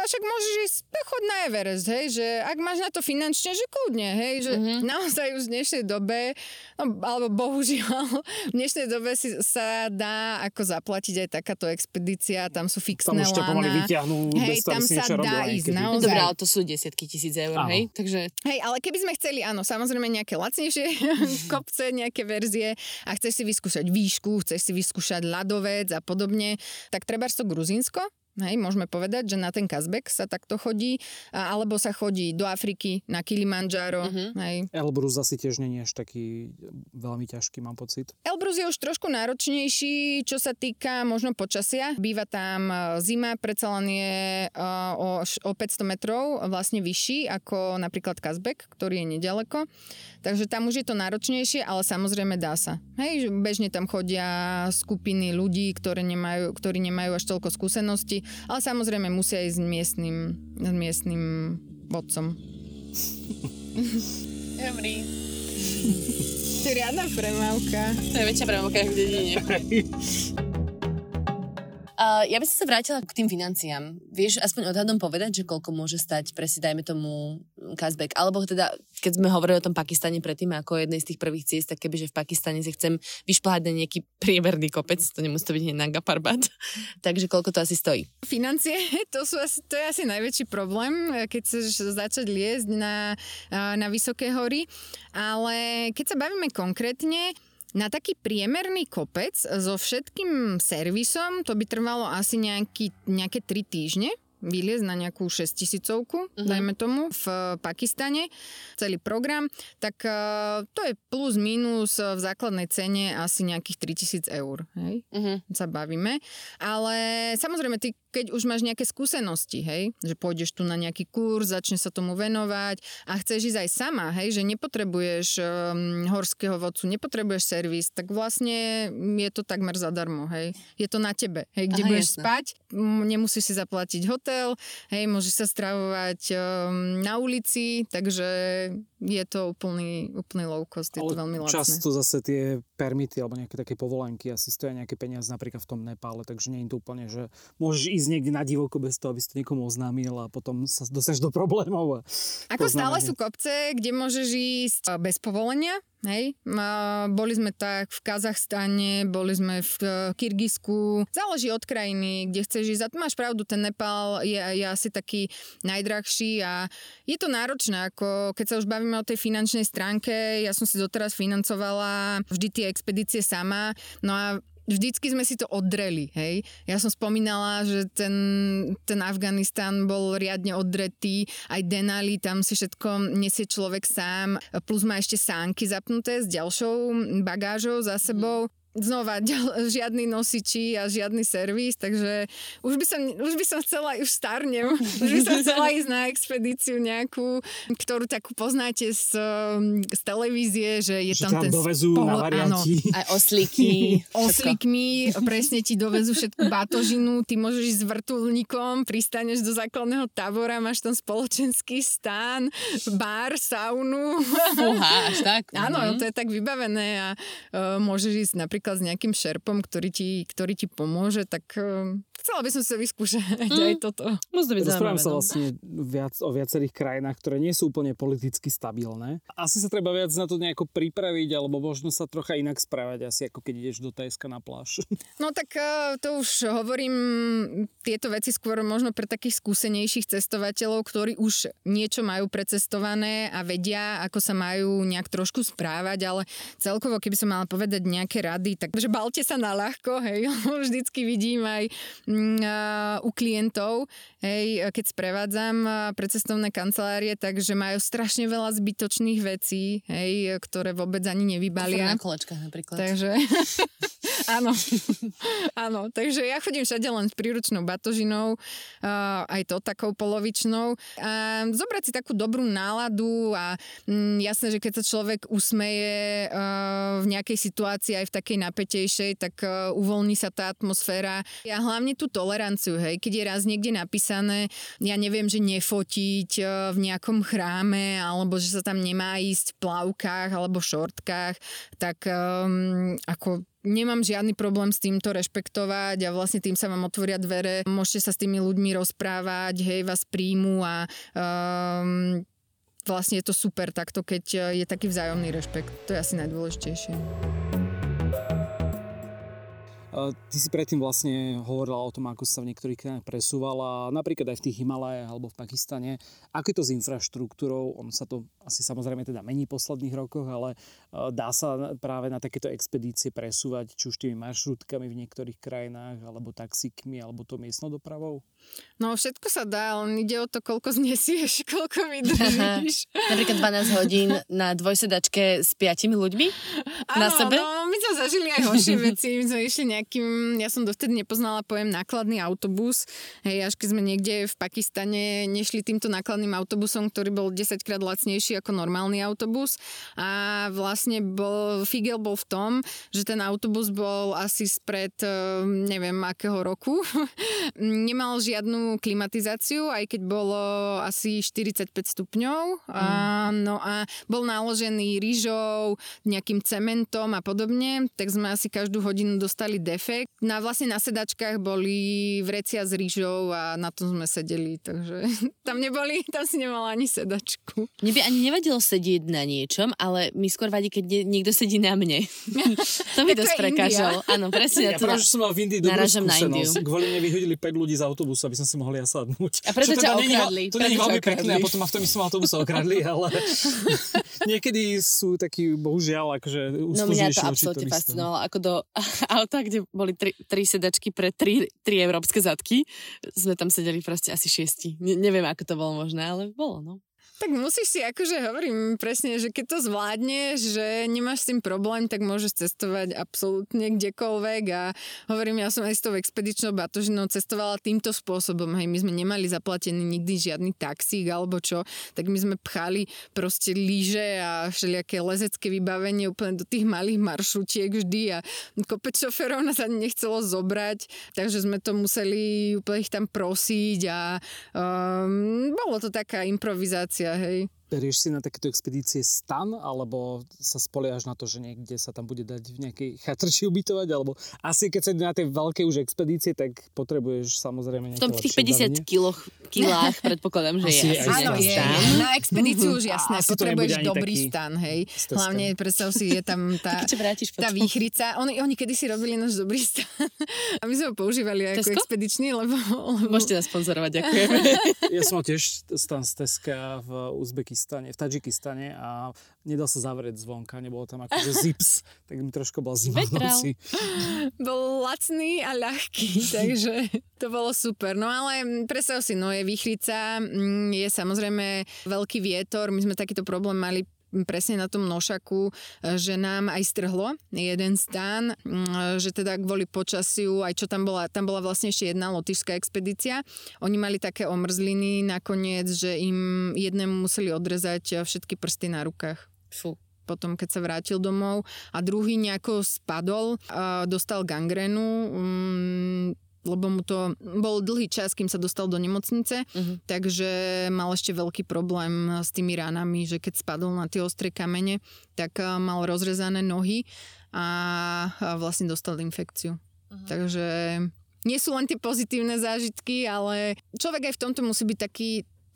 a však môžeš ísť chod na Everest, hej, že ak máš na to finančne, že kľudne, hej, že mm-hmm. naozaj už v dnešnej dobe, no, alebo bohužiaľ, <laughs> v dnešnej dobe si sa dá ako zaplatiť aj takáto expedícia, tam sú fixné tam už to pomaly vyťahnú, hej, tam sa dá ísť, naozaj. Dobrá, to sú desiatky tisíc eur, Áno. hej, takže... Hej, ale keby sme chceli, áno, samozrejme nejaké lacnejšie <laughs> kopce, nejaké verzie a chceš si vyskúšať výšku, chceš si vyskúšať ľadovec a podobne, tak treba to Gruzínsko, Hej, môžeme povedať, že na ten Kazbek sa takto chodí, alebo sa chodí do Afriky na Kilimanjaro. Uh-huh. Hej. Elbrus asi tiež nie je až taký veľmi ťažký, mám pocit. Elbrus je už trošku náročnejší, čo sa týka možno počasia. Býva tam e, zima, predsa len je uh, o, o 500 metrov vlastne vyšší ako napríklad Kazbek, ktorý je nedaleko. Takže tam už je to náročnejšie, ale samozrejme dá sa. Hej, bežne tam chodia skupiny ľudí, ktoré nemajú, ktorí nemajú až toľko skúseností, ale samozrejme musia ísť s miestnym, s miestnym vodcom. Dobrý. To je riadna premávka. To je väčšia premávka v dedine. <laughs> Uh, ja by som sa vrátila k tým financiám. Vieš aspoň odhadom povedať, že koľko môže stať pre si, dajme tomu, cashback? Alebo teda, keď sme hovorili o tom Pakistane predtým ako jednej z tých prvých ciest, tak kebyže v Pakistane si chcem vyšplhať na nejaký priemerný kopec, to nemusí to byť hneď na Gaparbat. <laughs> Takže koľko to asi stojí? Financie, <laughs> to, sú asi, to je asi najväčší problém, keď chceš začať liezť na, na vysoké hory. Ale keď sa bavíme konkrétne, na taký priemerný kopec so všetkým servisom to by trvalo asi nejaký, nejaké 3 týždne vyliezť na nejakú 6 tisícovku, uh-huh. dajme tomu, v Pakistane, celý program, tak uh, to je plus minus v základnej cene asi nejakých 3000 eur, hej, uh-huh. sa bavíme. Ale samozrejme, ty keď už máš nejaké skúsenosti, hej, že pôjdeš tu na nejaký kurz, začne sa tomu venovať a chceš ísť aj sama, hej, že nepotrebuješ um, horského vodcu, nepotrebuješ servis, tak vlastne je to takmer zadarmo, hej. Je to na tebe, hej, kde Aha, budeš jasne. spať, nemusíš si zaplatiť hotel, hej, môžeš sa stravovať um, na ulici, takže je to úplný, úplný low cost, je to veľmi lacné. Často zase tie permity alebo nejaké také povolenky asi stoja nejaké peniaze napríklad v tom Nepále, takže nie je to úplne, že môžeš ísť niekde na divoko bez toho, aby si to niekomu oznámil a potom sa dostaneš do problémov. Ako stále sú kopce, kde môžeš ísť bez povolenia, Hej, boli sme tak v Kazachstane, boli sme v e, Kyrgyzsku. Záleží od krajiny, kde chceš ísť. A máš pravdu, ten Nepal je, je asi taký najdrahší a je to náročné, ako keď sa už bavíme o tej finančnej stránke, ja som si doteraz financovala vždy tie expedície sama, no a vždycky sme si to oddreli, hej. Ja som spomínala, že ten, ten Afganistan bol riadne oddretý, aj Denali, tam si všetko nesie človek sám, plus má ešte sánky zapnuté s ďalšou bagážou za sebou znova žiadny nosiči a žiadny servis, takže už by som, už by som chcela, už starnem, už by som chcela ísť na expedíciu nejakú, ktorú takú poznáte z, z televízie, že je že tam ten dovezú spolo, na varianti. Aj oslíky. <laughs> Oslíkmi, presne ti dovezú všetku batožinu, ty môžeš ísť s vrtulníkom, pristaneš do základného tábora, máš tam spoločenský stán, bar, saunu. Fúha, až tak. Áno, Mhm. to je tak vybavené a uh, môžeš ísť napríklad s nejakým šerpom, ktorý ti, ktorý ti pomôže, tak uh, chcela by som sa vyskúšať Mm. aj toto. To byť Rozprávam sa no. vlastne viac, o viacerých krajinách, ktoré nie sú úplne politicky stabilné. Asi sa treba viac na to nejako pripraviť, alebo možno sa trocha inak správať, asi ako keď ideš do Tajska na pláž. <laughs> No tak uh, to už hovorím tieto veci skôr možno pre takých skúsenejších cestovateľov, ktorí už niečo majú precestované a vedia, ako sa majú nejak trošku správať, ale celkovo, keby som mala povedať nejaké rady, takže balte sa na ľahko, hej, <laughs> vždycky vidím aj mm, u klientov, hej, keď sprevádzam pre cestovné kancelárie, takže majú strašne veľa zbytočných vecí, hej, ktoré vôbec ani nevybalia. Na kolečkách napríklad. Takže <laughs> <laughs> áno, áno, takže ja chodím všade len s príručnou batožinou, aj to takou polovičnou. A zobrať si takú dobrú náladu a mm, jasné, že keď sa človek usmeje v nejakej situácii aj v takej napätejšej, tak uh, uvoľní sa tá atmosféra. A hlavne tú toleranciu, hej, keď je raz niekde napísané, ja neviem, že nefotiť uh, v nejakom chráme, alebo že sa tam nemá ísť v plavkách alebo šortkách, tak um, ako nemám žiadny problém s týmto rešpektovať a vlastne tým sa vám otvoria dvere. Môžete sa s tými ľuďmi rozprávať, hej, vás príjmu a um, vlastne je to super takto, keď je taký vzájomný rešpekt. To je asi najdôležitejšie. Uh, Ty si predtým vlastne hovorila o tom, ako sa v niektorých krajinách presúvala, napríklad aj v tých Himalajách alebo v Pakistane. Ako je to s infraštruktúrou? On sa to asi samozrejme teda mení v posledných rokoch, ale uh, dá sa na- práve na takéto expedície presúvať, či už tými maršrutkami v niektorých krajinách, alebo taxíkmi, alebo to miestnou dopravou? No všetko sa dá, len ide o to, koľko znesieš, <laughs> koľko vydržíš. <laughs> Napríklad 12 hodín na dvojsedačke s piatimi ľuďmi na Áno, sebe. No, my sme zažili aj horšie veci. My sme išli nejakým, ja som dovtedy nepoznala pojem nákladný autobus. Hej, až keď sme niekde v Pakistane nešli týmto nákladným autobusom, ktorý bol 10 krát lacnejší ako normálny autobus. A vlastne bol, figel bol v tom, že ten autobus bol asi spred eh, neviem akého roku. <laughs> Nemal žiadnu klimatizáciu, aj keď bolo asi 45 stupňov. A, no a bol naložený rýžou, nejakým cementom a podobne, tak sme asi každú hodinu dostali defekt. Na vlastne na sedačkách boli vrecia s rýžou a na tom sme sedeli, takže <laughs> tam neboli, tam si nemala ani sedačku. Mne by ani nevadilo sedieť na niečom, ale mi skôr vadí, keď nie- niekto sedí na mne. <laughs> to mi dosť prekážalo. Áno, presne. Ja to- práve, že som mal v Indii dobrú na skúsenosť. Indiu. Kvôli mne vyhodili 5 ľudí z autobusu, aby som si mohol ja sadnúť. A preto Čo ťa není- okradli, To nie je veľmi pekné a potom ma v tom istom autobuse okradli, ale <laughs> niekedy sú takí, bohužiaľ, akože No mňa to absolútne fascinovalo, ako do auta, kde boli tri, tri sedačky pre tri, tri európske zadky. Sme tam sedeli proste asi šiesti. Ne, neviem, ako to bolo možné, ale bolo, no. Tak musíš si, akože hovorím presne, že keď to zvládneš, že nemáš s tým problém, tak môžeš cestovať absolútne kdekoľvek a hovorím, ja som aj s tou expedičnou batožinou cestovala týmto spôsobom, hej, my sme nemali zaplatený nikdy žiadny taxík alebo čo, tak my sme pchali proste lyže a všelijaké lezecké vybavenie úplne do tých malých maršrutiek vždy a kopec šoferov nás ani nechcelo zobrať, takže sme to museli úplne ich tam prosiť a um, bolo to taká improvizácia, hej. Berieš si na takéto expedície stan, alebo sa spoliaš na to, že niekde sa tam bude dať v nejakej chatrči ubytovať, alebo asi keď sa na tej veľkej už expedície, tak potrebuješ samozrejme V nejaké tom v tých lepšie 50 vybavenie. kiloch, kilách predpokladám, že Asi je. asi Áno, je. Na expedíciu už jasné, Asi potrebuješ dobrý taký stan, hej. stezka. Hlavne, predstav si, je tam <laughs> tá, tá výchrica. Oni, oni kedysi robili náš dobrý stan <laughs> a my sme ho používali ako Tesco? expedičný, lebo... lebo Môžete nás sponzorovať, ďakujeme. <laughs> Ja som tiež stan z Teska v Uzbekistane, v Tadžikistane a nedal sa zavrieť zvonka, nebolo tam akože zips, <laughs> tak mi trošku bola zima v noci. <laughs> bol lacný a ľahký, <laughs> takže to bolo super. No ale mm, predstav si, no je výchrica, mm, je samozrejme veľký vietor, my sme takýto problém mali presne na tom nošaku, že nám aj strhlo jeden stan, mm, že teda kvôli počasiu, aj čo tam bola, tam bola vlastne ešte jedna lotyšská expedícia. Oni mali také omrzliny nakoniec, že im jednému museli odrezať všetky prsty na rukách. Fú potom, keď sa vrátil domov a druhý nejako spadol, dostal gangrénu, um, lebo mu to bol dlhý čas, kým sa dostal do nemocnice, uh-huh. takže mal ešte veľký problém s tými ránami, že keď spadol na tie ostré kamene, tak mal rozrezané nohy a, a vlastne dostal infekciu. Uh-huh. Takže nie sú len tie pozitívne zážitky, ale človek aj v tomto musí byť taký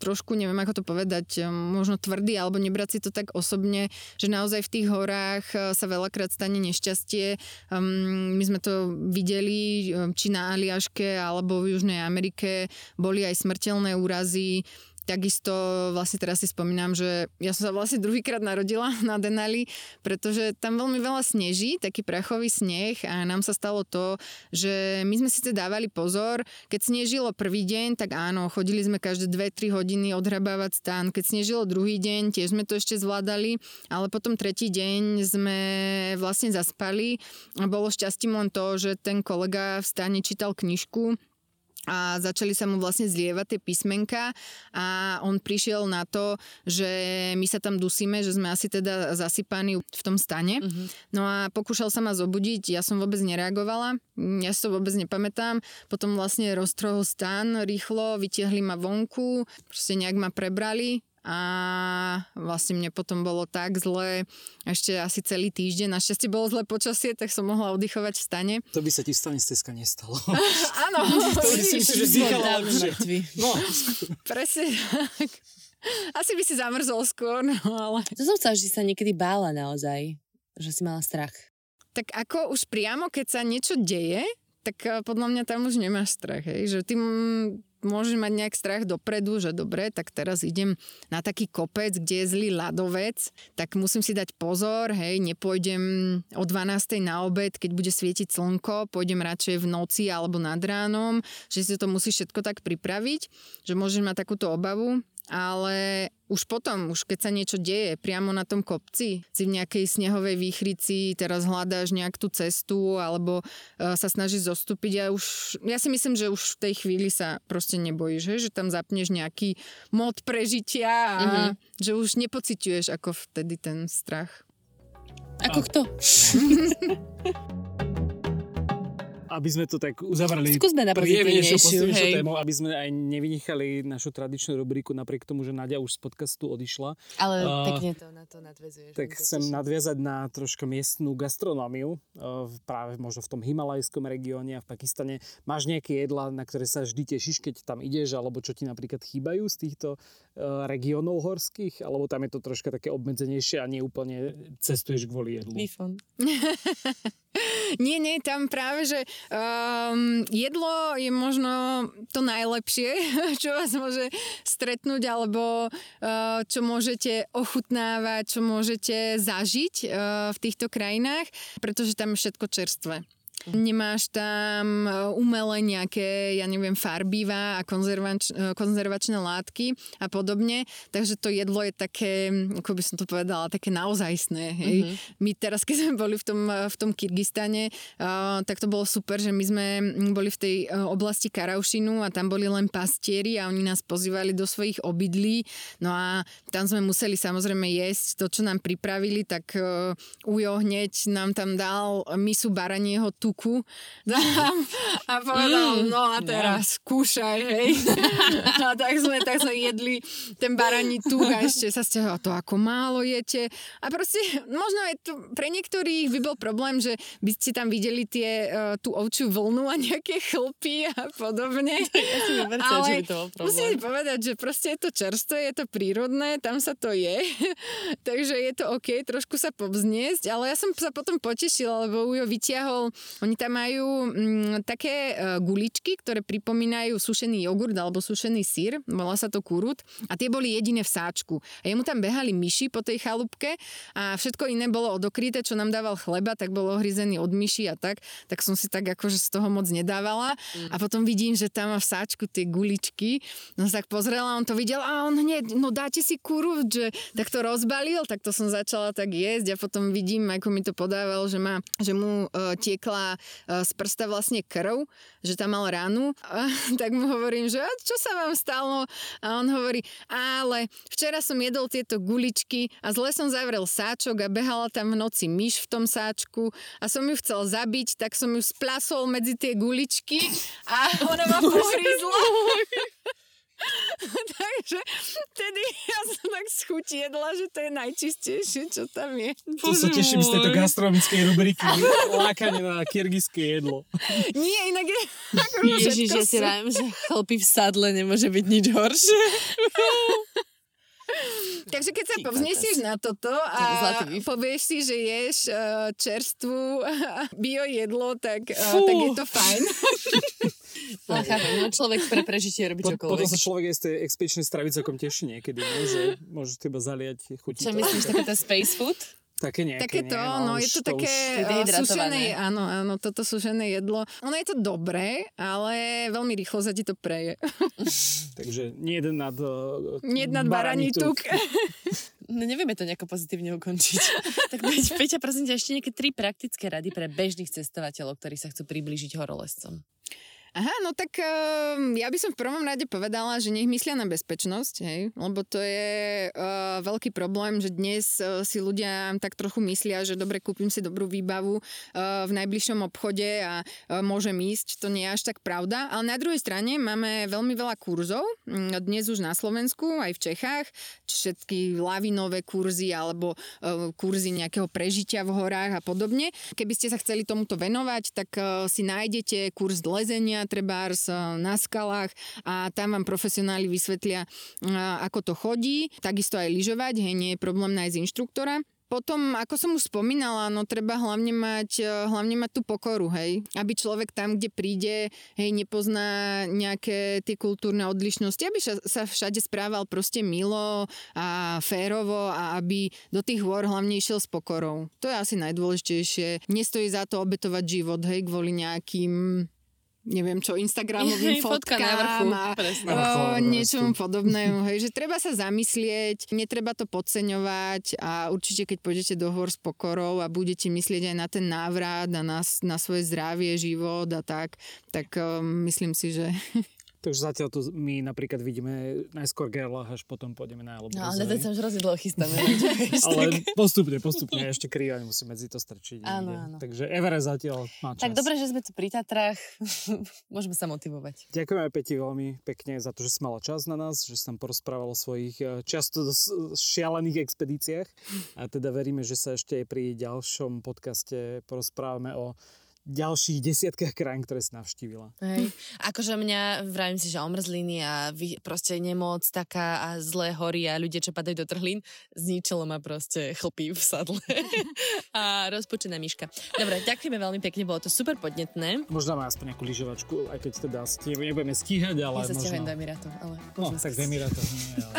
trošku, neviem ako to povedať, um, možno tvrdý alebo nebrať si to tak osobne, že naozaj v tých horách uh, sa veľakrát stane nešťastie. Um, my sme to videli, um, či na Aliaške alebo v Južnej Amerike boli aj smrteľné úrazy Takisto vlastne teraz si spomínam, že ja som sa vlastne druhýkrát narodila <laughs> na Denali, pretože tam veľmi veľa sneží, taký prachový sneh a nám sa stalo to, že my sme síce dávali pozor, keď snežilo prvý deň, tak áno, chodili sme každé 2-3 hodiny odhrabávať stan. Keď snežilo druhý deň, tiež sme to ešte zvládali, ale potom tretí deň sme vlastne zaspali a bolo šťastím len to, že ten kolega v stane čítal knižku a začali sa mu vlastne zlievať tie písmenka a on prišiel na to, že my sa tam dusíme, že sme asi teda zasypaní v tom stane. Uh-huh. No a pokúšal sa ma zobudiť, ja som vôbec nereagovala, ja si to vôbec nepamätám. Potom vlastne roztrohol stan rýchlo, vytiahli ma vonku, proste nejak ma prebrali a vlastne mne potom bolo tak zle ešte asi celý týždeň. Našťastie bolo zle počasie, tak som mohla oddychovať v stane. To by sa ti v stane steska nestalo. <laughs> Áno. to by si že dýchala No. <laughs> Presne tak. Asi by si zamrzol skôr, no ale... To som chcela, že sa niekedy bála naozaj, že si mala strach. Tak ako už priamo, keď sa niečo deje, tak eh, podľa mňa tam už nemáš strach, hej? že ty môžeš mať nejak strach dopredu, že dobre, tak teraz idem na taký kopec, kde je zlý ľadovec, tak musím si dať pozor, hej, nepôjdem o 12. na obed, keď bude svietiť slnko, pôjdem radšej v noci alebo nad ránom, že si to musíš všetko tak pripraviť, že môžeš mať takúto obavu ale už potom, už keď sa niečo deje priamo na tom kopci, si v nejakej snehovej výchrici, teraz hľadáš nejak tú cestu alebo uh, sa snažíš zostúpiť a už, ja si myslím, že už v tej chvíli sa proste nebojíš, že, že tam zapneš nejaký mod prežitia a mm-hmm. že už nepociťuješ ako vtedy ten strach. Ako kto? <laughs> aby sme to tak uzavreli Skúsme na pozitívnejšiu, tému, aby sme aj nevynechali našu tradičnú rubriku, napriek tomu, že Nadia už z podcastu odišla. Ale uh, pekne to na to nadvezuješ. Tak chcem teším. nadviazať na troška miestnú gastronómiu, uh, práve možno v tom himalajskom regióne a v Pakistane. Máš nejaké jedla, na ktoré sa vždy tešíš, keď tam ideš, alebo čo ti napríklad chýbajú z týchto uh, regiónov horských, alebo tam je to troška také obmedzenejšie a nie úplne cestuješ kvôli jedlu? <laughs> <laughs> nie, nie, tam práve, že um, jedlo je možno to najlepšie, <laughs> čo vás môže stretnúť, alebo uh, čo môžete ochutnávať, čo môžete zažiť uh, v týchto krajinách, pretože tam je všetko čerstvé. Nemáš tam e, umelé nejaké, ja neviem, farbiva a konzervač, e, konzervačné látky a podobne. Takže to jedlo je také, ako by som to povedala, také naozajstné. Hej. Mm-hmm. My teraz, keď sme boli v tom, e, v tom Kyrgyzstane, uh, tak to bolo super, že my sme boli v tej oblasti Karaušinu a tam boli len pastieri a oni nás pozývali do svojich obydlí. No a tam sme museli samozrejme jesť to, čo nám pripravili, tak uh, Ujo hneď nám tam dal misu baranieho tuku ruku <laughs> a povedal, mm, no a teraz no. kúšaj, hej. <laughs> a tak sme, tak sme jedli ten baraní tuk a ešte sa stiahol to, ako málo jete. A proste, možno je to, pre niektorých by bol problém, že by ste tam videli tie, uh, tú ovčiu vlnu a nejaké chlpy a podobne. Ja si Ale že by to bol problém. musím povedať, že proste je to čerstvé, je to prírodné, tam sa to je. <laughs> Takže je to OK, trošku sa povzniesť, ale ja som sa potom potešila, lebo Ujo vyťahol Oni tam majú mm, také uh, guličky, ktoré pripomínajú sušený jogurt alebo sušený sír, volá sa to kurut a tie boli jediné v sáčku. A jemu tam behali myši po tej chalúbke a všetko iné bolo odokryté, čo nám dával chleba, tak bolo ohryzený od myši a tak, tak som si tak akože z toho moc nedávala. Mm. A potom vidím, že tam má v sáčku tie guličky, no tak pozrela, on to videl a on hneď, no dáte si kurut, že tak to rozbalil, tak to som začala tak jesť a potom vidím, ako mi to podával, že, má, že mu uh, tiekla uh, z prsta vlastne krv, že tam mal ranu. A, <laughs> tak mu hovorím, že čo sa vám stalo? A on hovorí, ale včera som jedol tieto guličky a zle som zavrel sáčok a behala tam v noci myš v tom sáčku a som ju chcel zabiť, tak som ju splasol medzi tie guličky a <laughs> ona ma pohryzla. <laughs> Takže vtedy ja som tak schutiedla, že to je najčistejšie, čo tam je. To sa teším z tejto gastronomickej rubriky. <laughs> Lákanie na kyrgyzské jedlo. Nie, inak je... Ježiš, ja si rájem, že chlpy v sadle nemôže byť nič horšie. <laughs> Takže keď sa povznesieš na toto a povieš si, že ješ uh, čerstvú bio jedlo, tak, uh, tak je to fajn. Ale chápem, no človek pre prežitie robí čokoľvek. Potom sa človek aj z tej expedičnej stravy celkom teší niekedy, no, že môže teba zaliať chutí. Čo myslíš, takéto space food? Také nejaké, Také to, nie, no, je to také uh, sušené, áno, áno, toto sušené jedlo. Ono je to dobré, ale veľmi rýchlo sa ti to preje. <laughs> Takže nie jeden nad uh, Nie nad baraní tuk. No nevieme to nejako pozitívne ukončiť. <laughs> tak Peťa, prosím ťa, ešte nejaké tri praktické rady pre bežných cestovateľov, ktorí sa chcú priblížiť horolescom. Aha, no tak uh, ja by som v prvom rade povedala, že nech myslia na bezpečnosť, hej, lebo to je uh, veľký problém, že dnes uh, si ľudia tak trochu myslia, že dobre, kúpim si dobrú výbavu uh, v najbližšom obchode a uh, môžem ísť. To nie je až tak pravda, ale na druhej strane máme veľmi veľa kurzov, dnes už na Slovensku, aj v Čechách, všetky lavinové kurzy alebo uh, kurzy nejakého prežitia v horách a podobne. Keby ste sa chceli tomuto venovať, tak uh, si nájdete kurz lezenia, trebárs na skalách a tam vám profesionáli vysvetlia, ako to chodí. Takisto aj lyžovať, hej, nie je problém nájsť inštruktora. Potom, ako som už spomínala, no treba hlavne mať, hlavne mať tú pokoru, hej. Aby človek tam, kde príde, hej, nepozná nejaké tie kultúrne odlišnosti, aby sa všade správal proste milo a férovo a aby do tých hôr hlavne išiel s pokorou. To je asi najdôležitejšie. Nestojí za to obetovať život, hej, kvôli nejakým neviem čo, Instagramovým <laughs> fotkám na vrchu, a o, niečomu podobnému. <laughs> Hej, že treba sa zamyslieť, netreba to podceňovať a určite keď pôjdete do hôr s pokorou a budete myslieť aj na ten návrat a na, na svoje zdravie, život a tak, tak um, myslím si, že Takže zatiaľ tu my napríklad vidíme najskôr Gerlach, až potom pôjdeme na Elbrus. No, ale to sa už hrozne dlho <laughs> chystáme. ale postupne, postupne, ešte krývanie musíme medzi to strčiť. Áno, áno. Takže Everest zatiaľ má čas. Tak dobre, že sme tu pri Tatrách. <laughs> Môžeme sa motivovať. Ďakujem aj Peti veľmi pekne za to, že si mala čas na nás, že si nám porozprával o svojich eh, často šialených expedíciách. A teda veríme, že sa ešte aj pri ďalšom podcaste porozprávame o ďalších desiatkách krajín, ktoré si navštívila. Hej. Akože mňa, vravím si, že omrzliny a vy, proste nemoc taká a zlé hory a ľudia, čo padajú do trhlín, zničilo ma proste chlpy v sadle <laughs> a rozpočená myška. Dobre, ďakujeme veľmi pekne, bolo to super podnetné. Možno máme aspoň nejakú lyžovačku, aj keď teda nebudeme stíhať, ale ja sa možno... do Emirátov, ale... No, tak do Emirátov nie, ale...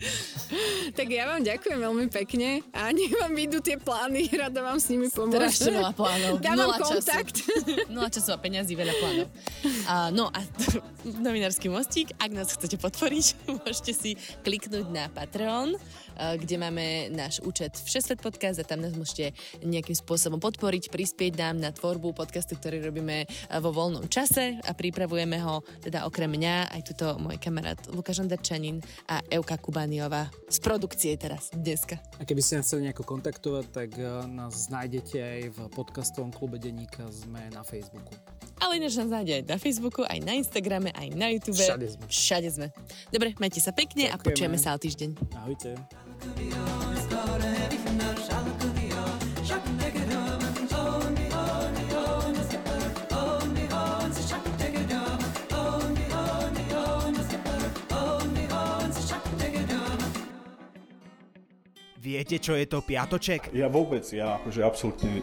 <laughs> tak ja vám ďakujem veľmi pekne a nech vám vyjdú tie plány, <laughs> rada vám s nimi pomôžem. Strašne veľa plánov. Dávam kontakt. <laughs> Nula času a peňazí, veľa plánov. A, no a <laughs> novinársky mostík, ak nás chcete podporiť, <laughs> môžete si kliknúť na Patreon, kde máme náš účet Všesvet podcast a tam nás môžete nejakým spôsobom podporiť, prispieť nám na tvorbu podcastu, ktorý robíme vo voľnom čase a pripravujeme ho teda okrem mňa aj tuto môj kamarát Lukáš Onderčanin a Euka Kubaniová z produkcie teraz dneska. A keby ste nás chceli nejako kontaktovať, tak nás nájdete aj v podcastovom klube Deníka, sme na Facebooku. Ale ináč nás nájde aj na Facebooku, aj na Instagrame, aj na YouTube. Všade sme. Všade sme. Dobre, majte sa pekne Ďakujeme. a počujeme sa o týždeň. Ahojte. Viete, čo je to piatoček? Ja vôbec, ja akože absolútne